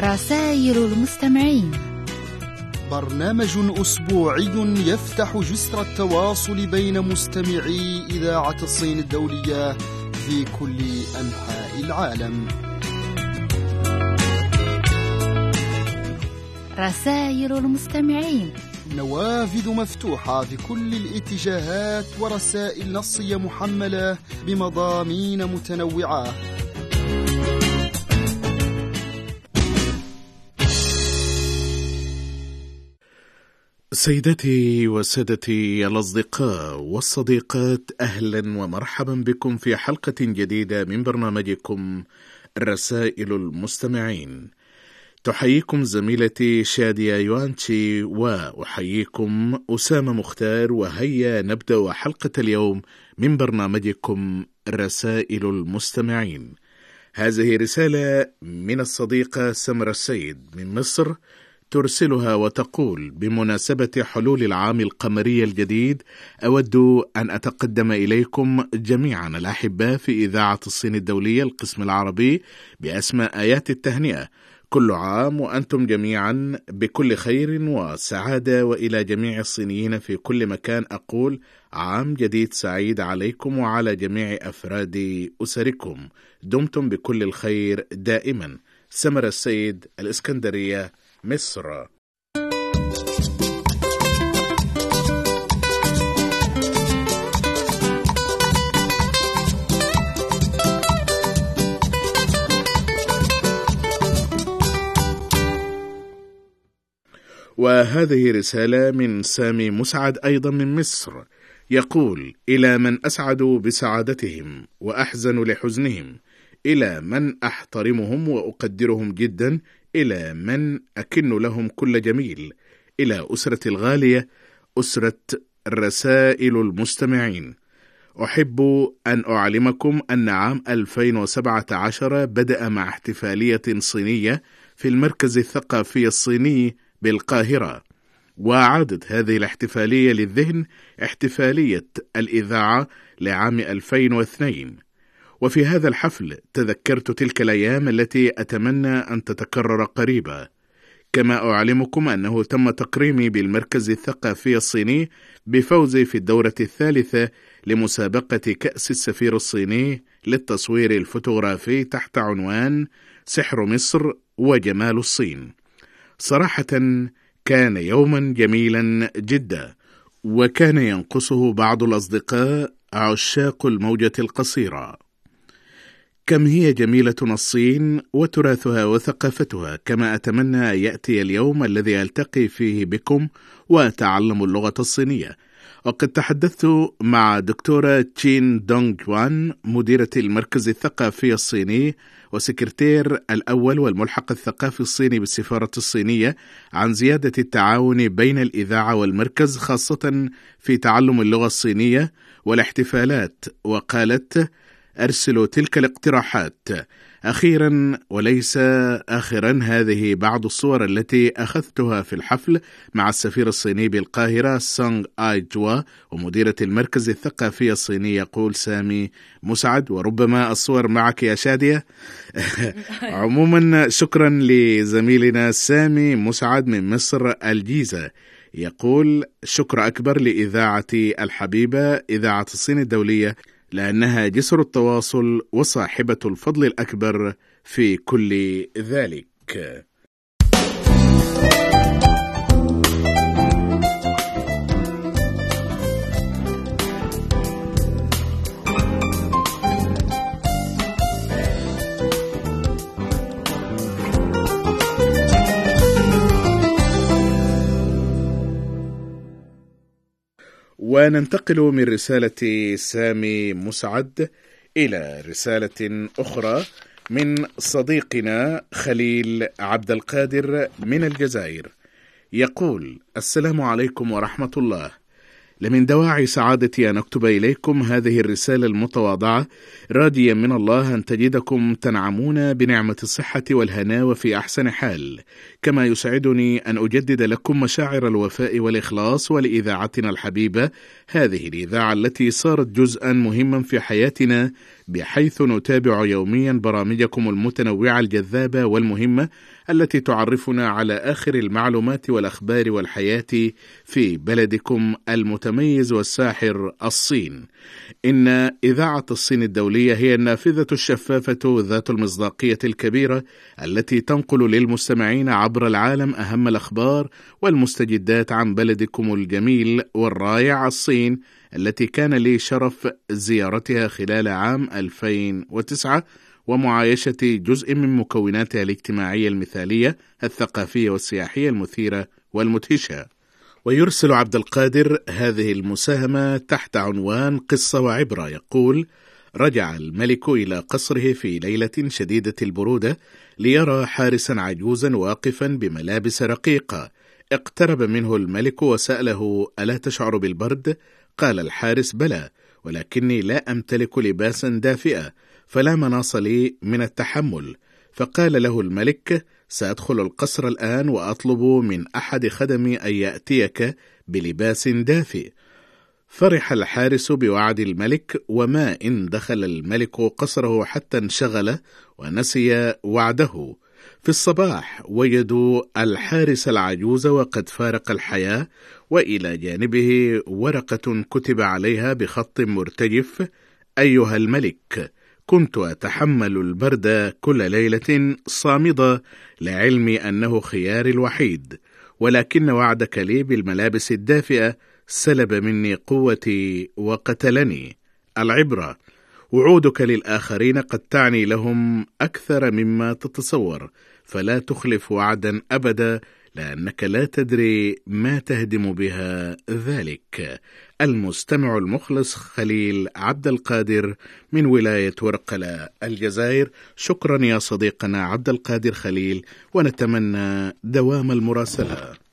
رسائل المستمعين. برنامج أسبوعي يفتح جسر التواصل بين مستمعي إذاعة الصين الدولية في كل أنحاء العالم. رسائل المستمعين. نوافذ مفتوحة في كل الاتجاهات ورسائل نصية محملة بمضامين متنوعة. سيدتي وسادتي الأصدقاء والصديقات أهلا ومرحبا بكم في حلقة جديدة من برنامجكم رسائل المستمعين. تحييكم زميلتي شادية يوانشي وأحييكم أسامة مختار وهيا نبدأ حلقة اليوم من برنامجكم رسائل المستمعين. هذه رسالة من الصديقة سمرة السيد من مصر ترسلها وتقول بمناسبة حلول العام القمري الجديد أود أن أتقدم إليكم جميعا الأحباء في إذاعة الصين الدولية القسم العربي بأسماء آيات التهنئة. كل عام وأنتم جميعا بكل خير وسعادة وإلى جميع الصينيين في كل مكان. أقول عام جديد سعيد عليكم وعلى جميع أفراد أسركم. دمتم بكل الخير دائما. سمر السيد الإسكندرية مصر. وهذه رسالة من سامي مسعد أيضا من مصر. يقول إلى من أسعد بسعادتهم وأحزن لحزنهم إلى من أحترمهم وأقدرهم جدا إلى من أكن لهم كل جميل إلى أسرة الغالية أسرة رسائل المستمعين. أحب أن أعلمكم أن عام 2017 بدأ مع احتفالية صينية في المركز الثقافي الصيني بالقاهرة. وعادت هذه الاحتفالية للذهن احتفالية الإذاعة لعام 2002 وفي هذا الحفل تذكرت تلك الأيام التي أتمنى أن تتكرر قريبا. كما أعلمكم أنه تم تقريمي بالمركز الثقافي الصيني بفوزي في الدورة الثالثة لمسابقة كأس السفير الصيني للتصوير الفوتوغرافي تحت عنوان سحر مصر وجمال الصين. صراحة كان يوما جميلا جدا وكان ينقصه بعض الأصدقاء عشاق الموجة القصيرة. كم هي جميلة الصين وتراثها وثقافتها كما أتمنى يأتي اليوم الذي ألتقي فيه بكم وأتعلم اللغة الصينية. وقد تحدثت مع دكتورة تشين دونغ جوان مديرة المركز الثقافي الصيني وسكرتير الأول والملحق الثقافي الصيني بالسفارة الصينية عن زيادة التعاون بين الإذاعة والمركز خاصة في تعلم اللغة الصينية والاحتفالات. وقالت أرسلوا تلك الاقتراحات. أخيرا وليس آخرا هذه بعض الصور التي أخذتها في الحفل مع السفير الصيني بالقاهرة سونغ آي جوا ومديرة المركز الثقافي الصيني يقول سامي مسعد. وربما الصور معك يا شادية. عموما شكرا لزميلنا سامي مسعد من مصر الجيزة. يقول شكر أكبر لإذاعتي الحبيبة إذاعة الصين الدولية. لأنها جسر التواصل وصاحبة الفضل الأكبر في كل ذلك. وننتقل من رسالة سامي مسعد إلى رسالة أخرى من صديقنا خليل عبد القادر من الجزائر. يقول السلام عليكم ورحمة الله. لمن دواعي سعادتي أن أكتب إليكم هذه الرسالة المتواضعة راديا من الله أن تجدكم تنعمون بنعمة الصحة والهناء وفي أحسن حال. كما يسعدني أن أجدد لكم مشاعر الوفاء والإخلاص ولإذاعتنا الحبيبة هذه الإذاعة التي صارت جزءا مهما في حياتنا بحيث نتابع يوميا برامجكم المتنوعة الجذابة والمهمة التي تعرفنا على آخر المعلومات والأخبار والحياة في بلدكم المتميز والساحر الصين. إن إذاعة الصين الدولية هي النافذة الشفافة ذات المصداقية الكبيرة التي تنقل للمستمعين عبر العالم أهم الأخبار والمستجدات عن بلدكم الجميل والرائع الصين التي كان لي شرف زيارتها خلال عام 2009 ومعايشة جزء من مكوناتها الاجتماعية المثالية الثقافية والسياحية المثيرة والمدهشة. ويرسل عبد القادر هذه المساهمة تحت عنوان قصة وعبرة يقول: رجع الملك إلى قصره في ليلة شديدة البرودة ليرى حارسا عجوزا واقفا بملابس رقيقة. اقترب منه الملك وسأله: ألا تشعر بالبرد؟ قال الحارس: بلى، ولكني لا أمتلك لباسا دافئة، فلا مناص لي من التحمل. فقال له الملك: سأدخل القصر الآن وأطلب من أحد خدمي أن يأتيك بلباس دافئ. فرح الحارس بوعد الملك وما إن دخل الملك قصره حتى انشغل ونسي وعده. في الصباح وجدوا الحارس العجوز وقد فارق الحياة وإلى جانبه ورقة كتب عليها بخط مرتجف أيها الملك كنت أتحمل البرد كل ليلة صامدة لعلمي أنه خياري الوحيد ولكن وعدك لي بالملابس الدافئة سلب مني قوتي وقتلني. العبرة وعودك للآخرين قد تعني لهم أكثر مما تتصور فلا تخلف وعدا أبدا لأنك لا تدري ما تهدم بها ذلك. المستمع المخلص خليل عبد القادر من ولاية ورقلة الجزائر. شكرا يا صديقنا عبد القادر خليل ونتمنى دوام المراسلة.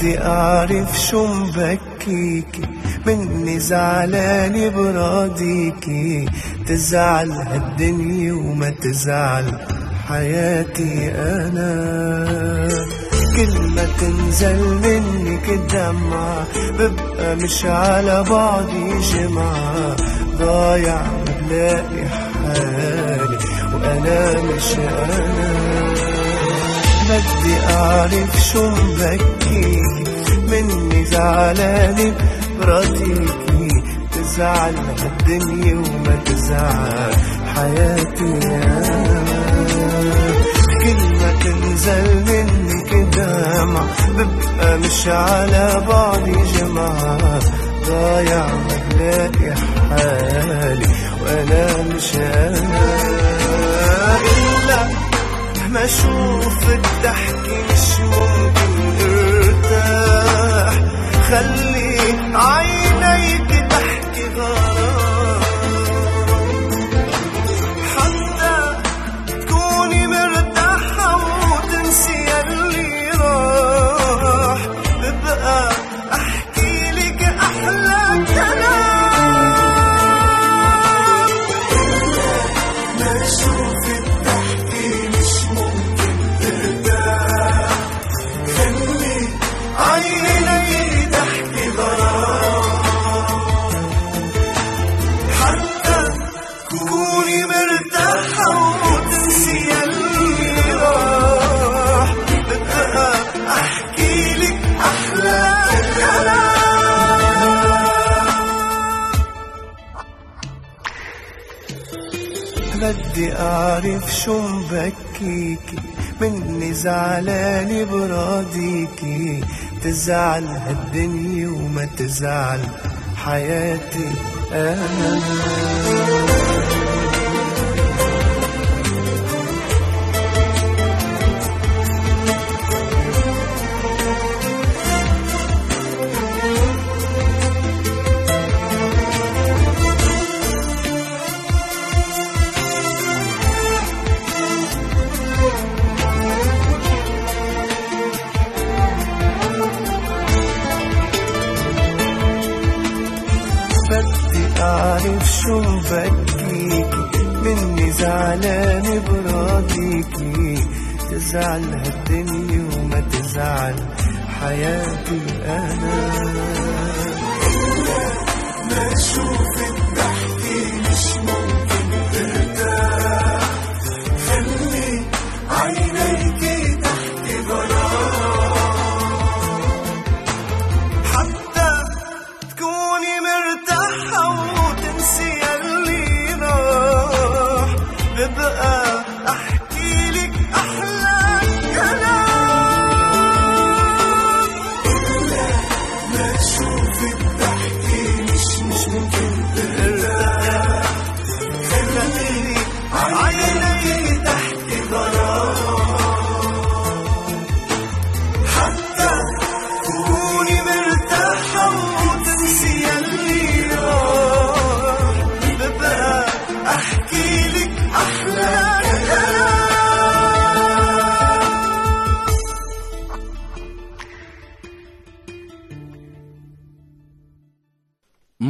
بدي أعرف شو مبكيكي مني زعلانة براضيكي تزعل هالدنيا وما تزعل حياتي أنا. كل ما تنزل منك الدمعة ببقى مش على بعضي جمعة. ضايع بلاقي حالي وأنا مش أنا. بدي أعرف شو مبكيكي مني زعلانة براضيكي تزعل هالدنيا وما تزعل حياتي. كل ما تنزل منك دمع ببقى مش على بعضي جمعة ضايع بلاقي حالي وأنا مش أنا ما أشوف الضحك مش ممكن ارتاح خلي أعرف شو مبكيكي مني زعلانة براضيكي تزعل هالدنيا وما تزعل حياتي أنا.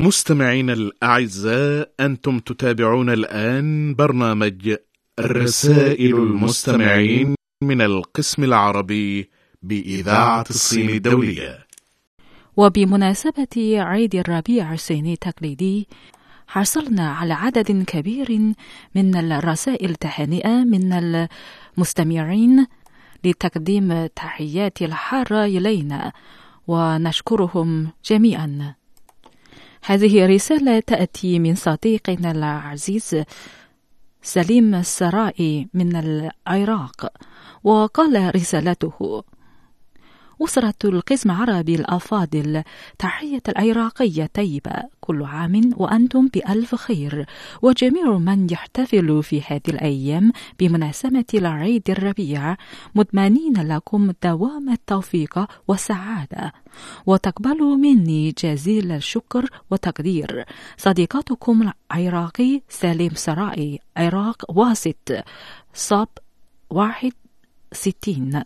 مستمعينا الأعزاء أنتم تتابعون الآن برنامج رسائل المستمعين من القسم العربي بإذاعة الصين الدولية. وبمناسبة عيد الربيع الصيني التقليدي حصلنا على عدد كبير من الرسائل التهانئة من المستمعين لتقديم تحيات الحارة إلينا ونشكرهم جميعا. هذه رسالة تأتي من صديقنا العزيز سليم السرائي من العراق وقال رسالته أسرة القسم العربي الأفاضل. تحية العراقية طيبة. كل عام وأنتم بألف خير. وجميع من يحتفل في هذه الأيام بمناسبة العيد الربيع. متمنين لكم دوام التوفيق والسعادة. وتقبلوا مني جزيل الشكر وتقدير صديقتكم العراقي سليم سرائي عراق واسط. صاب واحد ستين.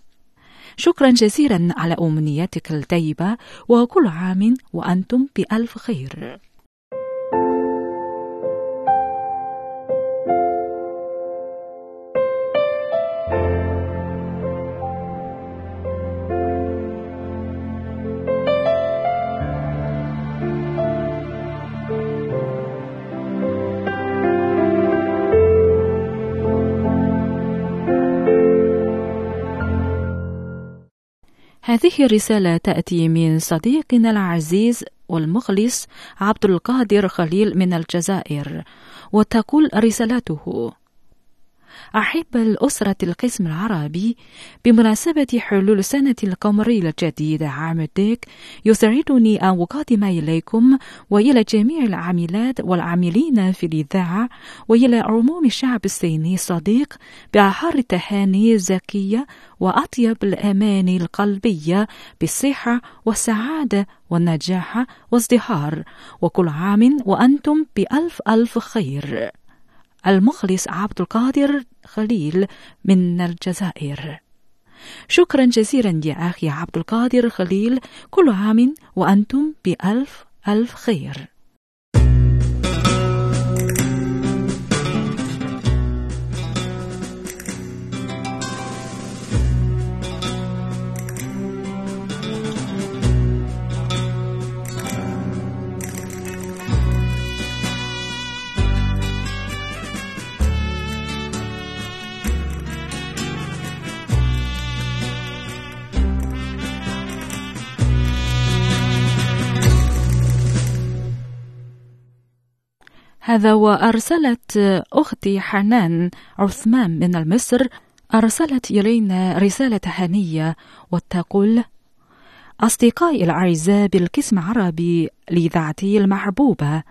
شكرا جزيلا على أمنيتك الطيبة وكل عام وأنتم بألف خير. هذه الرسالة تأتي من صديقنا العزيز والمخلص عبد القادر خليل من الجزائر وتقول رسالته أحب الأسرة القسم العربي بمناسبة حلول سنة القمرية الجديدة عام الديك يسعدني أن أقدم إليكم وإلى جميع العاملات والعاملين في الإذاعة وإلى عموم الشعب الصيني الصديق بأحر التهاني الزكية وأطيب الأماني القلبية بالصحة والسعادة والنجاح والازدهار وكل عام وأنتم بألف ألف خير. المخلص عبد القادر خليل من الجزائر. شكرا جزيلا يا أخي عبد القادر خليل. كل عام وأنتم بألف ألف خير. هذا وأرسلت أختي حنان عثمان من مصر أرسلت إلينا رسالة هنية وتقول أصدقائي الأعزاء بالقسم العربي لإذاعتي المحبوبة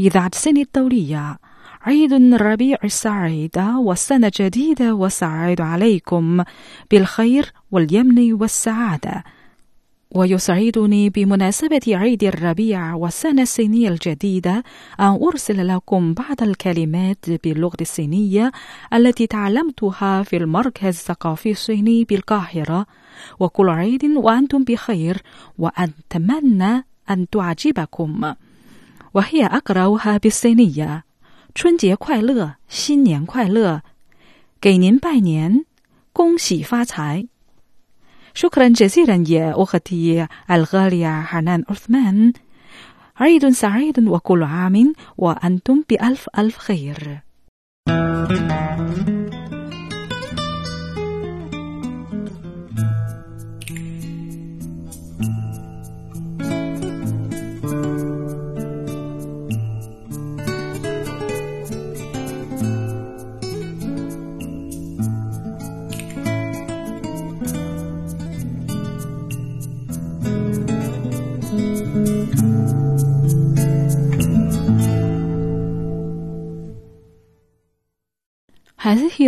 إذاعة سن الدولية عيد الربيع السعيد والسنة جديدة وسعيد عليكم بالخير واليمن والسعادة. ويسعدني بمناسبة عيد الربيع والسنة الصينية الجديدة أن أرسل لكم بعض الكلمات باللغة الصينية التي تعلمتها في المركز الثقافي الصيني بالقاهرة وكل عيد وأنتم بخير وأتمنى أن تعجبكم وهي أقرأها بالصينية 春节快乐，新年快乐，给您拜年，恭喜发财。 شكرا جزيلا يا أختي الغالية حنان عثمان. عيد سعيد وكل عام وأنتم بألف ألف خير.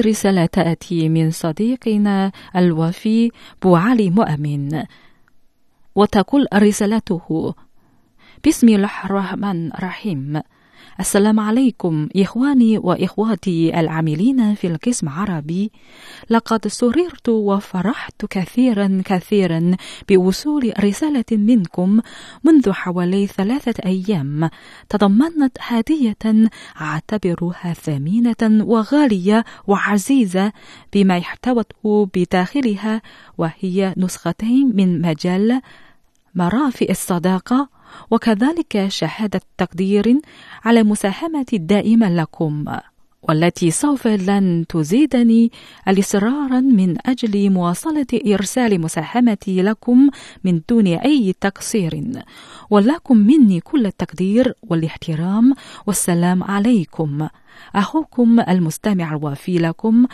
رسالة تأتي من صديقنا الوفي بوعلي مؤمن وتقول رسالته بسم الله الرحمن الرحيم. السلام عليكم إخواني وإخواتي العاملين في القسم العربي. لقد سررت وفرحت كثيرا كثيرا بوصول رسالة منكم منذ حوالي ثلاثة أيام. تضمنت هدية أعتبرها ثمينة وغالية وعزيزة بما احتوته بداخلها وهي نسختين من مجال مرافئ الصداقة وكذلك شهادة تقدير على مساهمتي الدائمة لكم والتي سوف لن تزيدني الإصرارا من أجل مواصلة إرسال مساهمتي لكم من دون أي تقصير. ولكم مني كل التقدير والاحترام والسلام عليكم. أخوكم المستمع الوفي لكم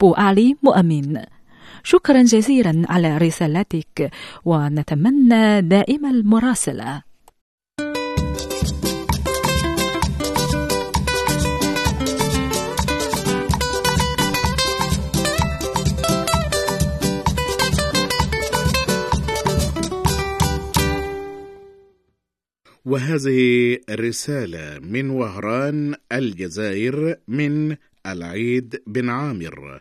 بو علي مؤمن. شكرا جزيلا على رسالتك ونتمنى دائما المراسلة. وهذه رسالة من وهران الجزائر من العيد بن عامر.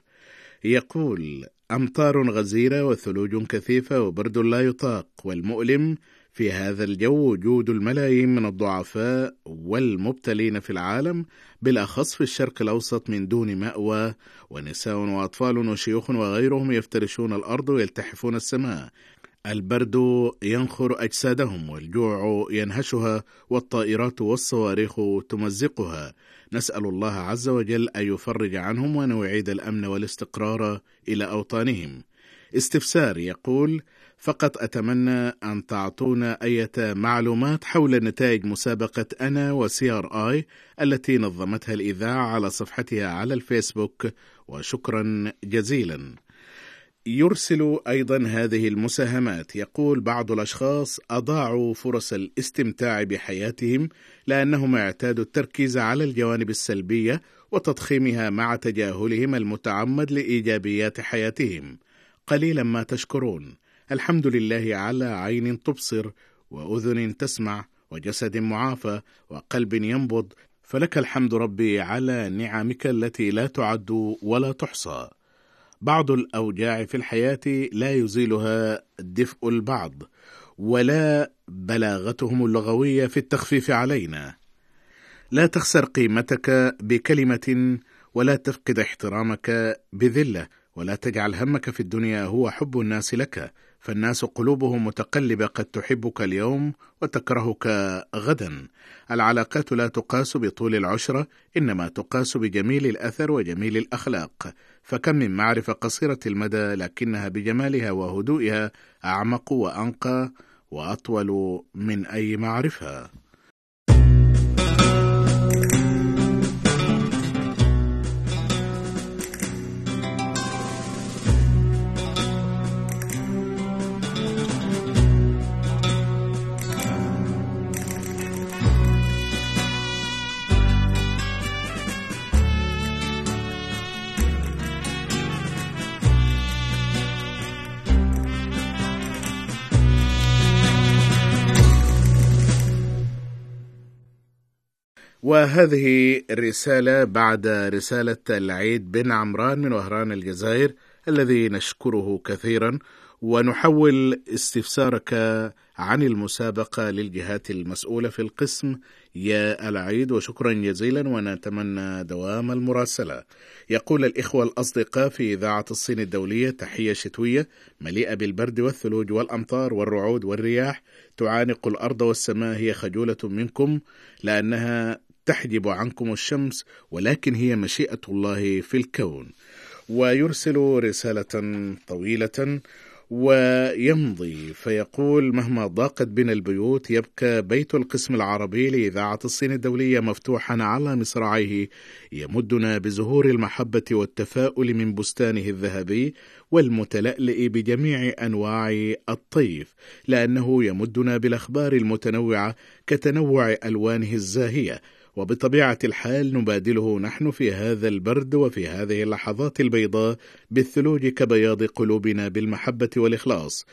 يقول أمطار غزيرة وثلوج كثيفة وبرد لا يطاق والمؤلم في هذا الجو وجود الملايين من الضعفاء والمبتلين في العالم بالأخص في الشرق الأوسط من دون مأوى ونساء وأطفال وشيوخ وغيرهم يفترشون الأرض ويلتحفون السماء. البرد ينخر أجسادهم والجوع ينهشها والطائرات والصواريخ تمزقها. نسأل الله عز وجل أن يفرج عنهم وأن يعيد الأمن والاستقرار إلى أوطانهم. استفسار يقول فقط أتمنى أن تعطونا أية معلومات حول نتائج مسابقة أنا وسي ار آي التي نظمتها الإذاعة على صفحتها على الفيسبوك. وشكرا جزيلا. يرسل أيضا هذه المساهمات. يقول بعض الأشخاص أضاعوا فرص الاستمتاع بحياتهم لأنهم اعتادوا التركيز على الجوانب السلبية وتضخيمها مع تجاهلهم المتعمد لإيجابيات حياتهم. قليلا ما تشكرون. الحمد لله على عين تبصر وأذن تسمع وجسد معافى وقلب ينبض. فلك الحمد ربي على نعمك التي لا تعد ولا تحصى. بعض الأوجاع في الحياة لا يزيلها دفء البعض ولا بلاغتهم اللغوية في التخفيف علينا. لا تخسر قيمتك بكلمة ولا تفقد احترامك بذلة ولا تجعل همك في الدنيا هو حب الناس لك. فالناس قلوبهم متقلبة قد تحبك اليوم وتكرهك غدا. العلاقات لا تقاس بطول العشرة إنما تقاس بجميل الأثر وجميل الأخلاق. فكم من معرفة قصيرة المدى لكنها بجمالها وهدوئها أعمق وأنقى وأطول من أي معرفة. وهذه رسالة بعد رسالة العيد بن عمران من وهران الجزائر الذي نشكره كثيرا ونحول استفسارك عن المسابقة للجهات المسؤولة في القسم. يا العيد وشكرا جزيلا ونتمنى دوام المراسلة. يقول الإخوة الأصدقاء في إذاعة الصين الدولية تحية شتوية مليئة بالبرد والثلوج والأمطار والرعود والرياح تعانق الأرض والسماء هي خجولة منكم لأنها تحجب عنكم الشمس ولكن هي مشيئة الله في الكون. ويرسل رسالة طويلة ويمضي فيقول مهما ضاقت بنا البيوت يبقى بيت القسم العربي لإذاعة الصين الدولية مفتوحا على مصراعيه. يمدنا بزهور المحبة والتفاؤل من بستانه الذهبي والمتلألئ بجميع أنواع الطيف لأنه يمدنا بالأخبار المتنوعة كتنوع ألوانه الزاهية. وبطبيعة الحال نبادله نحن في هذا البرد وفي هذه اللحظات البيضاء بالثلوج كبياض قلوبنا بالمحبة والإخلاص.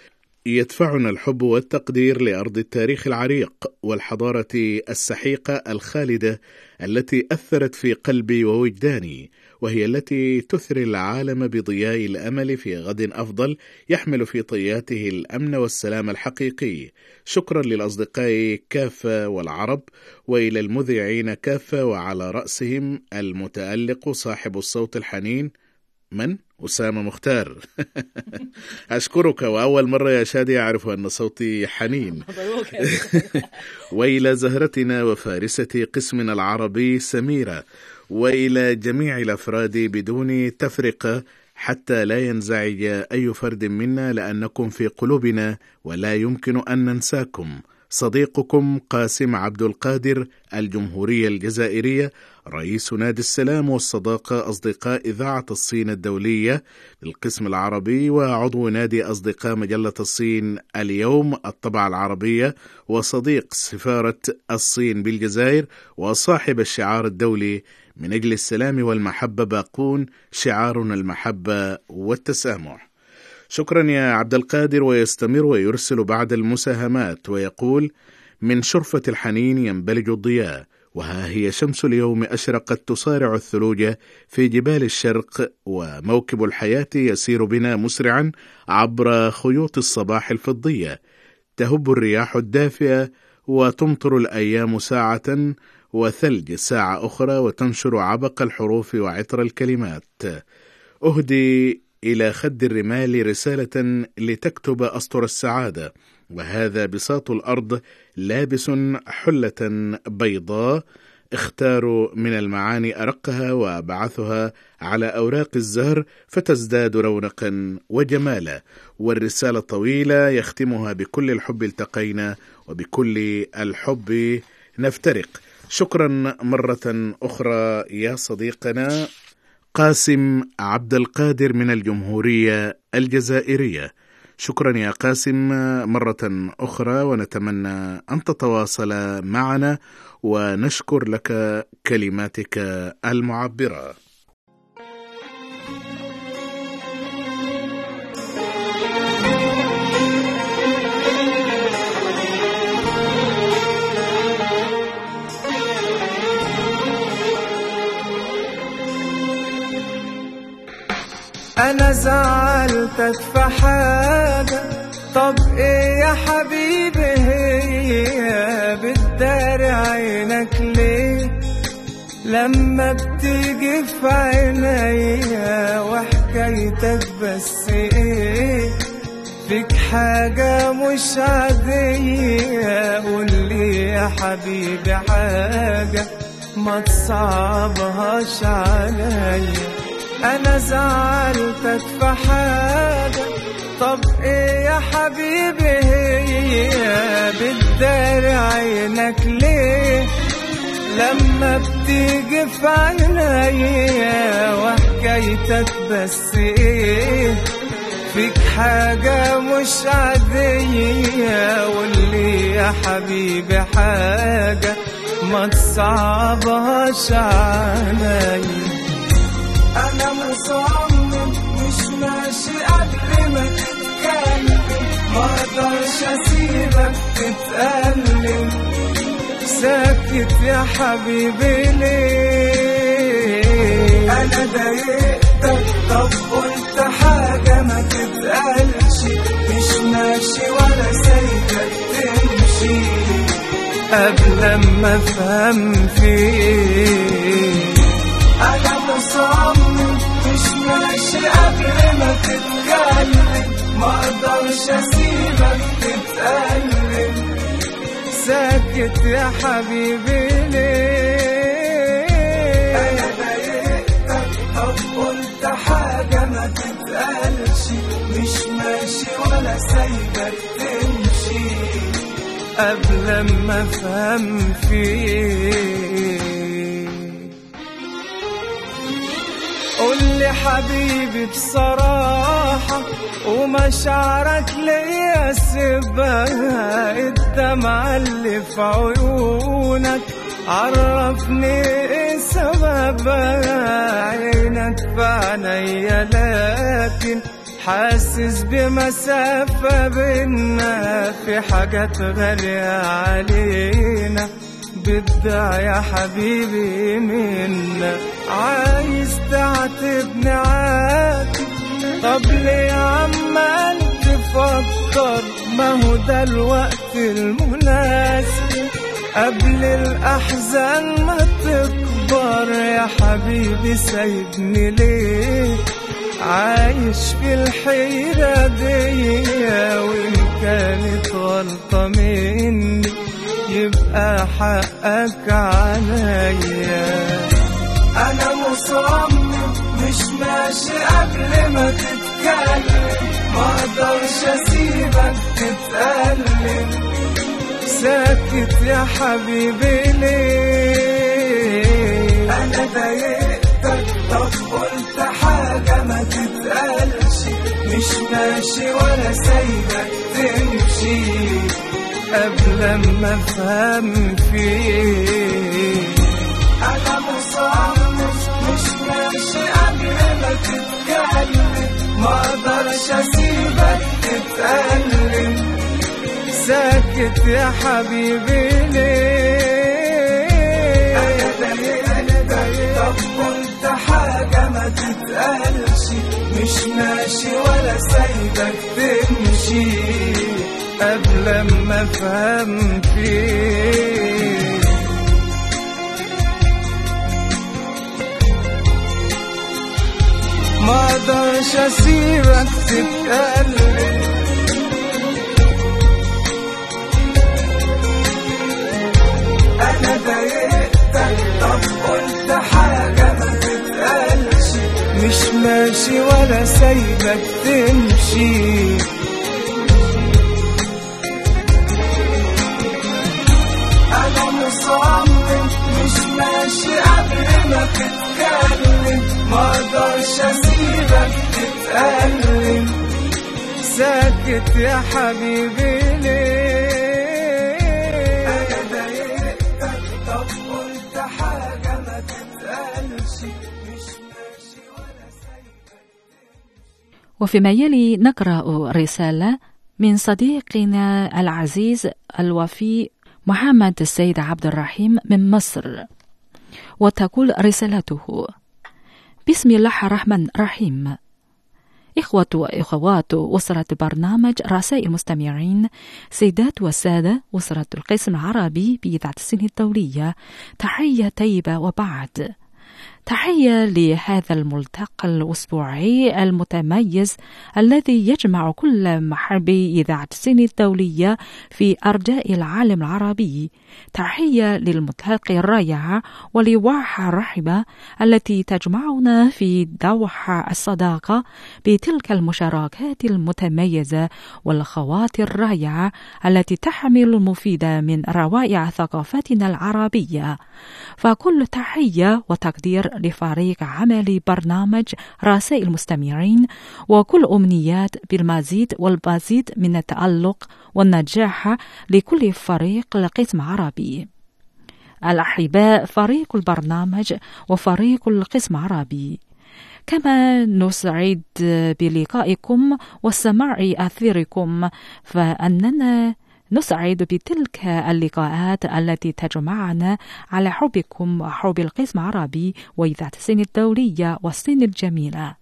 يدفعنا الحب والتقدير لأرض التاريخ العريق والحضارة السحيقة الخالدة التي أثرت في قلبي ووجداني. وهي التي تثري العالم بضياء الأمل في غد أفضل يحمل في طياته الأمن والسلام الحقيقي. شكرا للأصدقاء كافة والعرب وإلى المذيعين كافة وعلى رأسهم المتألق صاحب الصوت الحنين من؟ أسامة مختار. أشكرك وأول مرة يا شادي أعرف أن صوتي حنين. وإلى زهرتنا وفارسة قسمنا العربي سميرة. وإلى جميع الأفراد بدون تفرقة حتى لا ينزعج أي فرد منا لأنكم في قلوبنا ولا يمكن أن ننساكم. صديقكم قاسم عبد القادر الجمهورية الجزائرية رئيس نادي السلام والصداقة أصدقاء إذاعة الصين الدولية بالقسم العربي وعضو نادي أصدقاء مجلة الصين اليوم. الطبعة العربية وصديق سفارة الصين بالجزائر وصاحب الشعار الدولي من أجل السلام والمحبة باقون شعارنا المحبة والتسامح. شكرا يا عبد القادر ويستمر ويرسل بعد المساهمات ويقول من شرفة الحنين ينبلج الضياء وها هي شمس اليوم أشرقت تصارع الثلوج في جبال الشرق وموكب الحياة يسير بنا مسرعا عبر خيوط الصباح الفضية. تهب الرياح الدافئة وتمطر الأيام ساعة وثلج ساعة أخرى وتنشر عبق الحروف وعطر الكلمات. أهدي إلى خد الرمال رسالة لتكتب أسطر السعادة. وهذا بساط الأرض لابس حلة بيضاء اختاروا من المعاني أرقها وأبعثها على أوراق الزهر فتزداد رونقا وجمالا والرسالة طويلة يختمها بكل الحب التقينا وبكل الحب نفترق. شكرا مرة أخرى يا صديقنا قاسم عبد القادر من الجمهورية الجزائرية. شكرا يا قاسم. مرة أخرى ونتمنى أن تتواصل معنا ونشكر لك كلماتك المعبرة. أنا زعلتك في حاجة. طب إيه يا حبيبي هي بتداري عينك ليه؟ لما بتيجي في عينيا وحكايتك بس إيه؟ فيك حاجة مش عادية. قولي يا حبيبي حاجة ما تصعبهاش عليا. أنا زعلتك في حاجة. طب إيه يا حبيبي هي بتداري عينك ليه؟ لما بتيجي في عينيا وحكايتك بس إيه؟ فيك حاجة مش عادية. قولي يا حبيبي حاجة ما تصعبهاش عليا. أنا مصمم مش ماشي قبل ما تتكلم ما أقدرش اسيبك تتألم ساكت يا حبيبي ليه أنا ضايقتك طب قلت حاجة ما تتقالش مش ماشي ولا سايبك تمشي قبل ما افهم فيك أنا مصمم مش ماشي قبل ما تتكلم ما أقدرش اسيبك تتألم ساكت يا حبيبي ليه أنا ضايقتك طب قلت حاجة ما تتقالش مش ماشي ولا سايبك تمشي قبل ما أفهم فيك قول لي حبيبي بصراحة ومشاعرك ليا سيبها الدمعة اللي في عيونك عرفني إيه سببها عينك. في لكن حاسس بمسافة بينا في حاجات غالية علينا. بدع يا حبيبي منا. عايز تعاتبني عاتب طب ليه عمال تفكر؟ ما هو ده الوقت المناسب. قبل الأحزان ما تكبر يا حبيبي سايبني ليه؟ عايش في الحيرة دي وإن كانت غلطة مني. يبقى حقك عليا أنا مصمم مش ماشي قبل ما تتكلم. ما أقدرش أسيبك تتألم. ساكت يا حبيبي ليه؟ أنا ضايقتك طب قلت حاجة ما تتقالش. مش ماشي ولا سايبك تمشي. قبل ما أفهم فيك أنا مصمم مش ماشي قبل ما تتكلم ما أقدرش اسيبك تتألم ساكت يا حبيبي ليه؟ أنا ضايقتك طب قلت حاجة ما تتقالش مش ماشي ولا سايبك تمشي قبل ما أفهم فيك. ما أقدرش اسيبك تتقلب. أنا ضايقتك طب قلت حاجة ما تتقالش مش ماشي ولا سايبك تمشي. ساكت يا حبيبي ليه؟ ضايقتك طب قلت حاجة ما تتقالش مش ماشي ولا سايبك وفيما يلي نقرأ رسالة من صديقنا العزيز الوفي محمد السيد عبد الرحيم من مصر. وتقول رسالته بسم الله الرحمن الرحيم. إخوة وإخوات أسرة برنامج رسائل المستمعين سيدات وسادة أسرة القسم العربي بإذاعة السنة الدولية تحية طيبة وبعد. تحية لهذا الملتقى الأسبوعي المتميز الذي يجمع كل محبي إذاعة السن الدولية في أرجاء العالم العربي. تحية للملتقى الرائع ولواحة الرحبة التي تجمعنا في دوحة الصداقة بتلك المشاركات المتميزة والخواطر الرائعة التي تحمل المفيد من روائع ثقافتنا العربية. فكل تحية وتقدير لفريق عمل برنامج رسائل المستمعين وكل أمنيات بالمزيد والمزيد من التألق والنجاح لكل فريق لقسم عربي. الأحباء فريق البرنامج وفريق القسم عربي. كما نسعد بلقائكم وسماع أثيركم فأننا نسعد بتلك اللقاءات التي تجمعنا على حبكم وحب القسم العربي وإذاعة السن الدولية والسن الجميلة.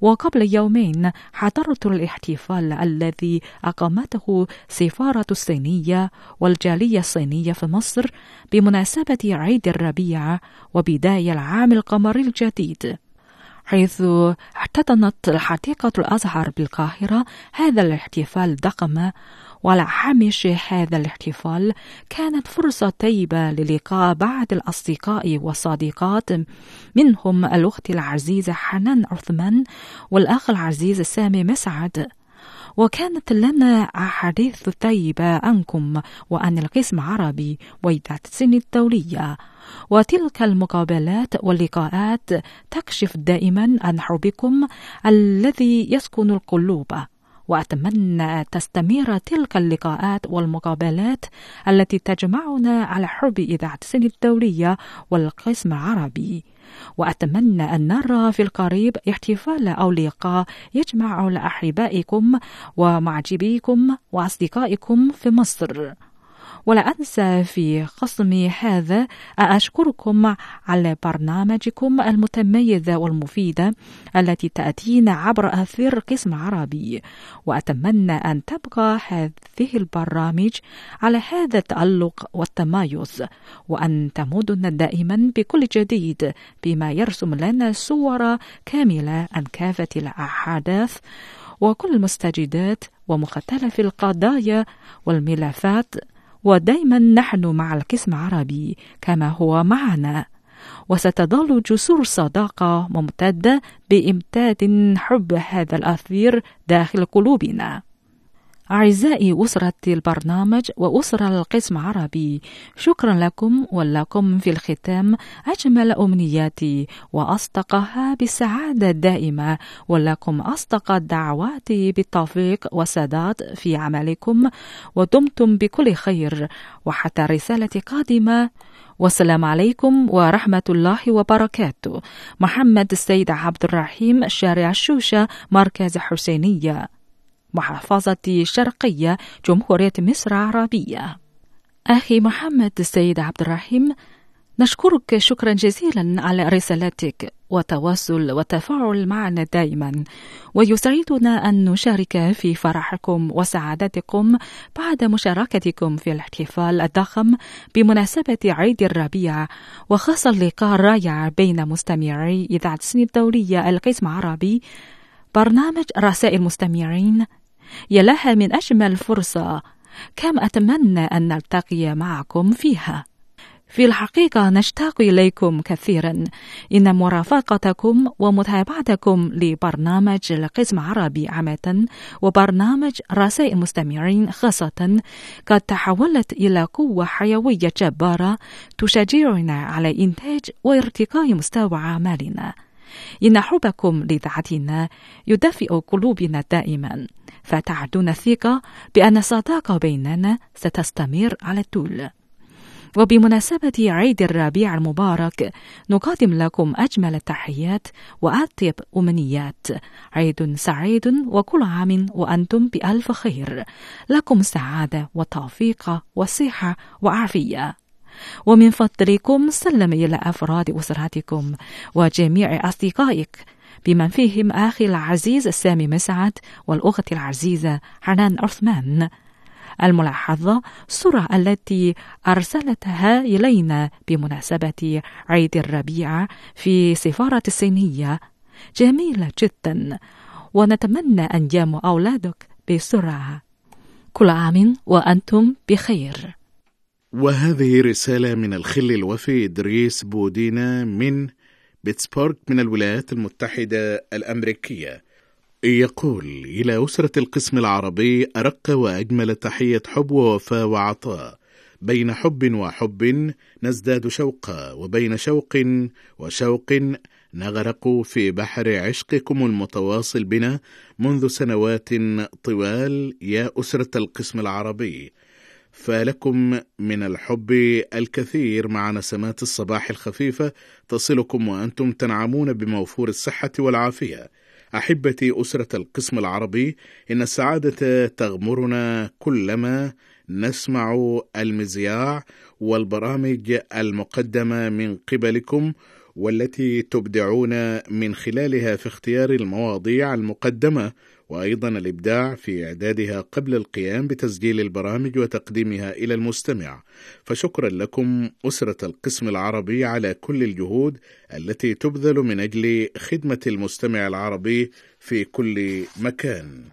وقبل يومين حضرت الاحتفال الذي أقامته سفارة الصينية والجالية الصينية في مصر بمناسبة عيد الربيع وبداية العام القمري الجديد. حيث احتضنت حديقة الأزهر بالقاهرة هذا الاحتفال ضخم وعلى هامش هذا الاحتفال. كانت فرصة طيبة للقاء بعض الأصدقاء والصديقات منهم الأخت العزيزة حنان عثمان والأخ العزيز سامي مسعد. وكانت لنا أحاديث طيبة عنكم وعن القسم العربي وإذاعة السن الدولية. وتلك المقابلات واللقاءات تكشف دائما عن حبكم الذي يسكن القلوب. وأتمنى تستمر تلك اللقاءات والمقابلات التي تجمعنا على حب إذاعة السن الدولية والقسم العربي. وأتمنى أن نرى في القريب احتفال أو لقاء يجمع أحبائكم ومعجبيكم وأصدقائكم في مصر. ولا أنسى في خصمي هذا. أشكركم على برنامجكم المتميز والمفيدة التي تأتينا عبر أثير قسم عربي. وأتمنى أن تبقى هذه البرامج على هذا التألق والتمايز وأن تمدنا دائما بكل جديد بما يرسم لنا صور كاملة عن كافة الأحداث وكل المستجدات ومختلف القضايا والملفات ودائما نحن مع القسم العربي كما هو معنا. وستظل جسور الصداقة ممتدة بإمتاد حب هذا الأثير داخل قلوبنا. أعزائي أسرة البرنامج وأسرة القسم العربي شكرا لكم ولكم في الختام أجمل أمنياتي وأصدقها بالسعادة الدائمة ولكم أصدق دعواتي بالتوفيق والسداد في عملكم ودمتم بكل خير وحتى رسالة قادمة. والسلام عليكم ورحمة الله وبركاته. محمد السيد عبد الرحيم شارع الشوشة مركز حسينية. محافظة شرقية جمهورية مصر العربية. أخي محمد السيد عبد الرحيم نشكرك شكرا جزيلا على رسالتك وتواصل وتفاعل معنا دائما ويسعدنا أن نشارك في فرحكم وسعادتكم بعد مشاركتكم في الاحتفال الضخم بمناسبة عيد الربيع وخاصة اللقاء الرائع بين مستمعي إذاعة السن الدولية القسم العربي برنامج رسائل مستمعين يا لها من أجمل فرصة كم أتمنى أن نلتقي معكم فيها. في الحقيقة نشتاق إليكم كثيرا. إن مرافقتكم ومتابعتكم لبرنامج القسم العربي عامة وبرنامج رسائل مستمعين خاصة قد تحولت إلى قوة حيوية جبارة تشجعنا على إنتاج وارتقاء مستوى أعمالنا إن حبكم لذاتنا يدفئ قلوبنا دائما. فتعدون الثقة بأن الصداقة بيننا ستستمر على طول وبمناسبة عيد الربيع المبارك نقدم لكم أجمل التحيات وأطيب أمنيات. عيد سعيد وكل عام وأنتم بألف خير. لكم سعادة وتوفيق وصحة وعافية. ومن فضلكم سلم إلى أفراد أسرتكم وجميع أصدقائك. بمن فيهم أخي العزيز سامي مسعد والأخت العزيزة حنان عثمان. الملاحظة الصورة التي أرسلتها إلينا بمناسبة عيد الربيع في سفارة الصينية. جميلة جدا. ونتمنى أن ينمو أولادك بسرعة. كل عام وأنتم بخير. وهذه رسالة من الخل الوفي إدريس بودينا من بيتسبورغ من الولايات المتحدة الأمريكية. يقول إلى أسرة القسم العربي أرق وأجمل تحية حب ووفاء وعطاء. بين حب وحب نزداد شوقا وبين شوق وشوق نغرق في بحر عشقكم المتواصل بنا منذ سنوات طوال. يا أسرة القسم العربي. فلكم من الحب الكثير مع نسمات الصباح الخفيفة تصلكم وأنتم تنعمون بموفور الصحة والعافية. أحبتي أسرة القسم العربي إن السعادة تغمرنا كلما نسمع المذياع والبرامج المقدمة من قبلكم والتي تبدعون من خلالها في اختيار المواضيع المقدمة. وأيضا الإبداع في إعدادها قبل القيام بتسجيل البرامج وتقديمها إلى المستمع. فشكرا لكم أسرة القسم العربي على كل الجهود التي تبذل من أجل خدمة المستمع العربي في كل مكان.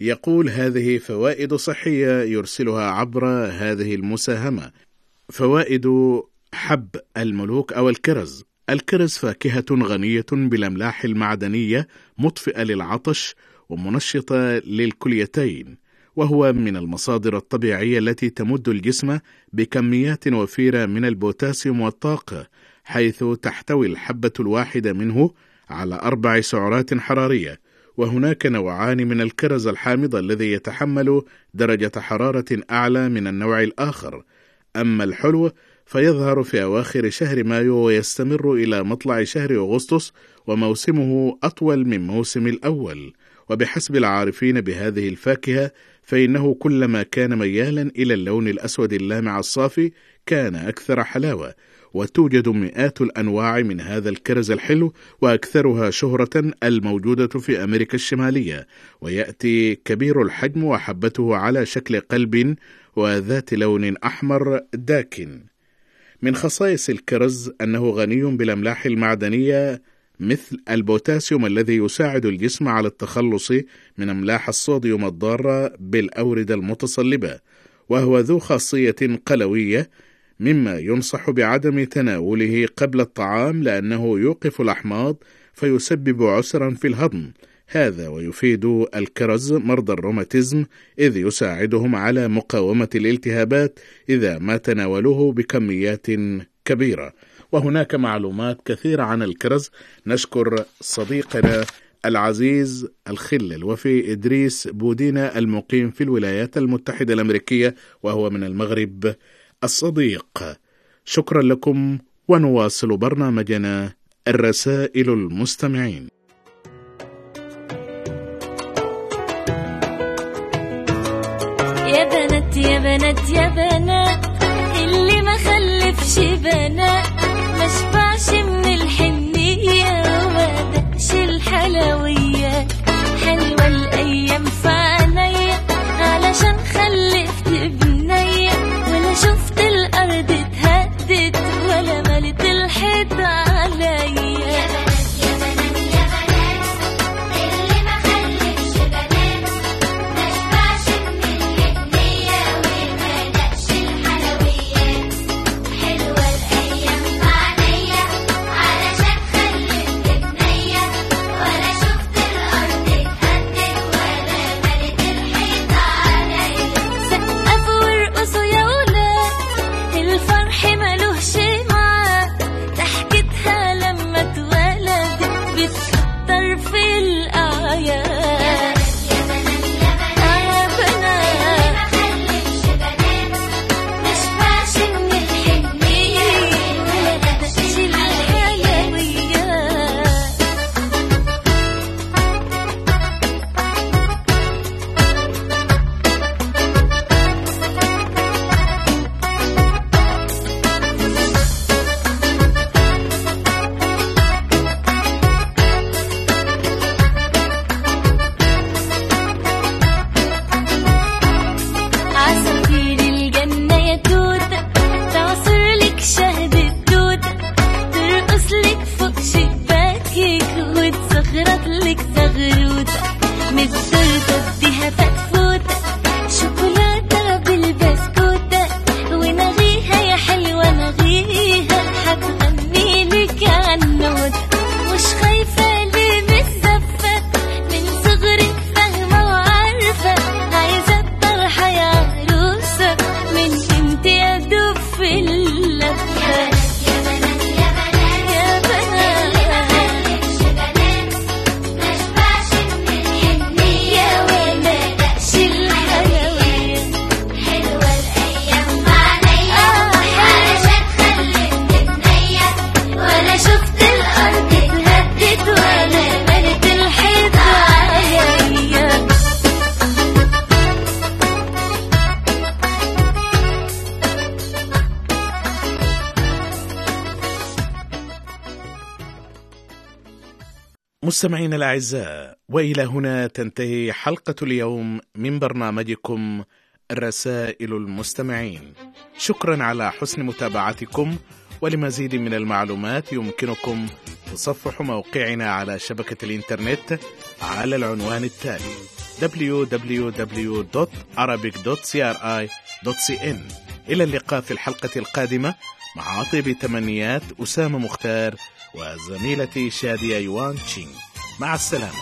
يقول هذه فوائد صحية يرسلها عبر هذه المساهمة. فوائد حب الملوك أو الكرز. الكرز فاكهة غنية بالأملاح المعدنية مطفئة للعطش ومنشطة للكليتين وهو من المصادر الطبيعية التي تمد الجسم بكميات وفيرة من البوتاسيوم والطاقة حيث تحتوي الحبة الواحدة منه على أربع سعرات حرارية وهناك نوعان من الكرز الحامض الذي يتحمل درجة حرارة أعلى من النوع الآخر. أما الحلو فيظهر في أواخر شهر مايو ويستمر إلى مطلع شهر أغسطس وموسمه أطول من موسم الأول. وبحسب العارفين بهذه الفاكهة فإنه كلما كان ميالا إلى اللون الأسود اللامع الصافي كان أكثر حلاوة. وتوجد مئات الأنواع من هذا الكرز الحلو وأكثرها شهرة الموجودة في أمريكا الشمالية. ويأتي كبير الحجم وحبته على شكل قلب وذات لون أحمر داكن. من خصائص الكرز أنه غني بالأملاح المعدنية مثل البوتاسيوم الذي يساعد الجسم على التخلص من أملاح الصوديوم الضارة بالأوردة المتصلبة وهو ذو خاصية قلوية مما ينصح بعدم تناوله قبل الطعام لأنه يوقف الأحماض فيسبب عسرا في الهضم. هذا ويفيد الكرز مرضى الروماتيزم إذ يساعدهم على مقاومة الالتهابات إذا ما تناولوه بكميات كبيرة. وهناك معلومات كثيرة عن الكرز. نشكر صديقنا العزيز الخل الوفي إدريس بودينا المقيم في الولايات المتحدة الأمريكية وهو من المغرب الصديق. شكرا لكم ونواصل برنامجنا الرسائل المستمعين. يا بنات يا بنات يا بنات اللي ما خلفش بنات. ما مستمعينا الأعزاء وإلى هنا تنتهي حلقة اليوم من برنامجكم رسائل المستمعين. شكرا على حسن متابعتكم ولمزيد من المعلومات يمكنكم تصفح موقعنا على شبكة الإنترنت على العنوان التالي www.arabic.cri.cn إلى اللقاء في الحلقة القادمة مع طيب تمنيات أسامة مختار وزميلتي شادية يوان تشينغ. مع السلامة.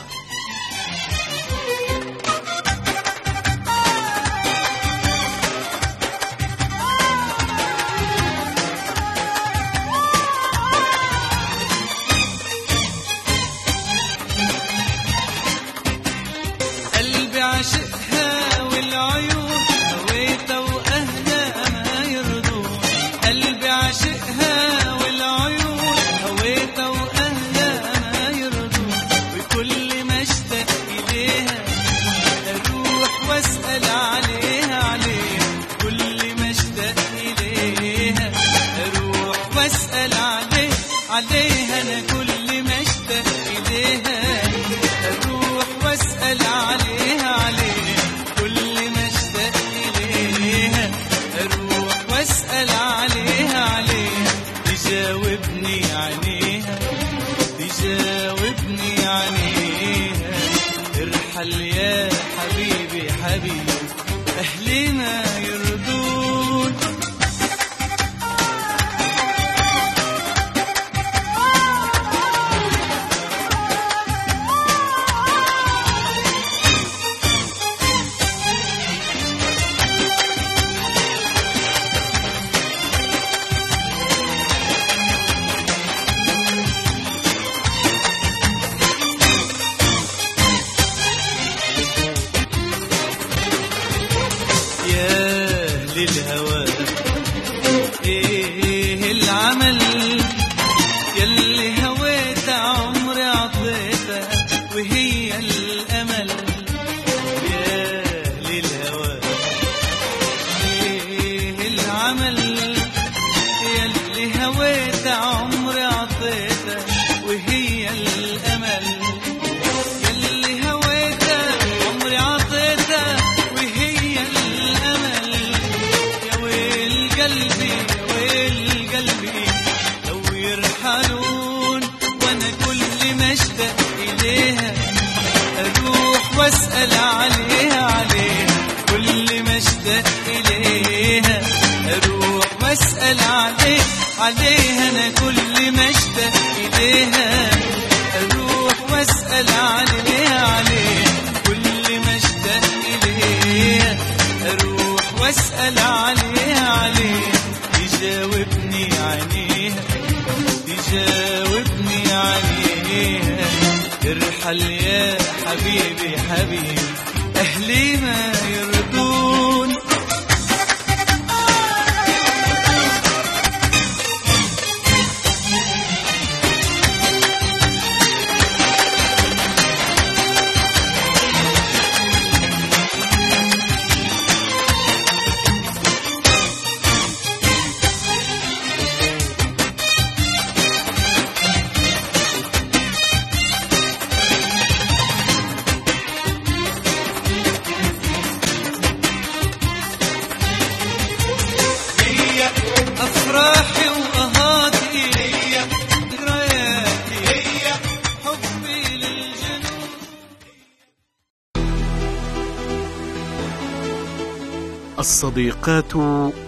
الصديقات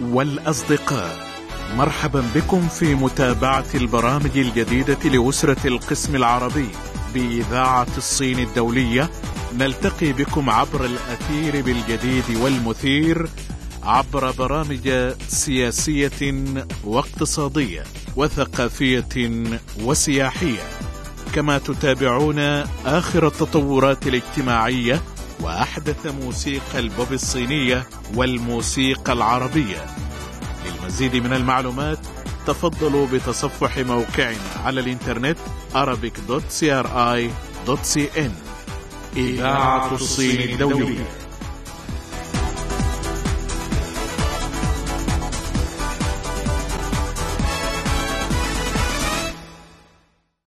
والأصدقاء. مرحبا بكم في متابعة البرامج الجديدة لأسرة القسم العربي بإذاعة الصين الدولية. نلتقي بكم عبر الأثير بالجديد والمثير عبر برامج سياسية واقتصادية وثقافية وسياحية. كما تتابعون آخر التطورات الاجتماعية وأحدث موسيقى البوب الصينية والموسيقى العربية. للمزيد من المعلومات تفضلوا بتصفح موقعنا على الإنترنت arabic.cri.cn إذاعة الصين الدولية.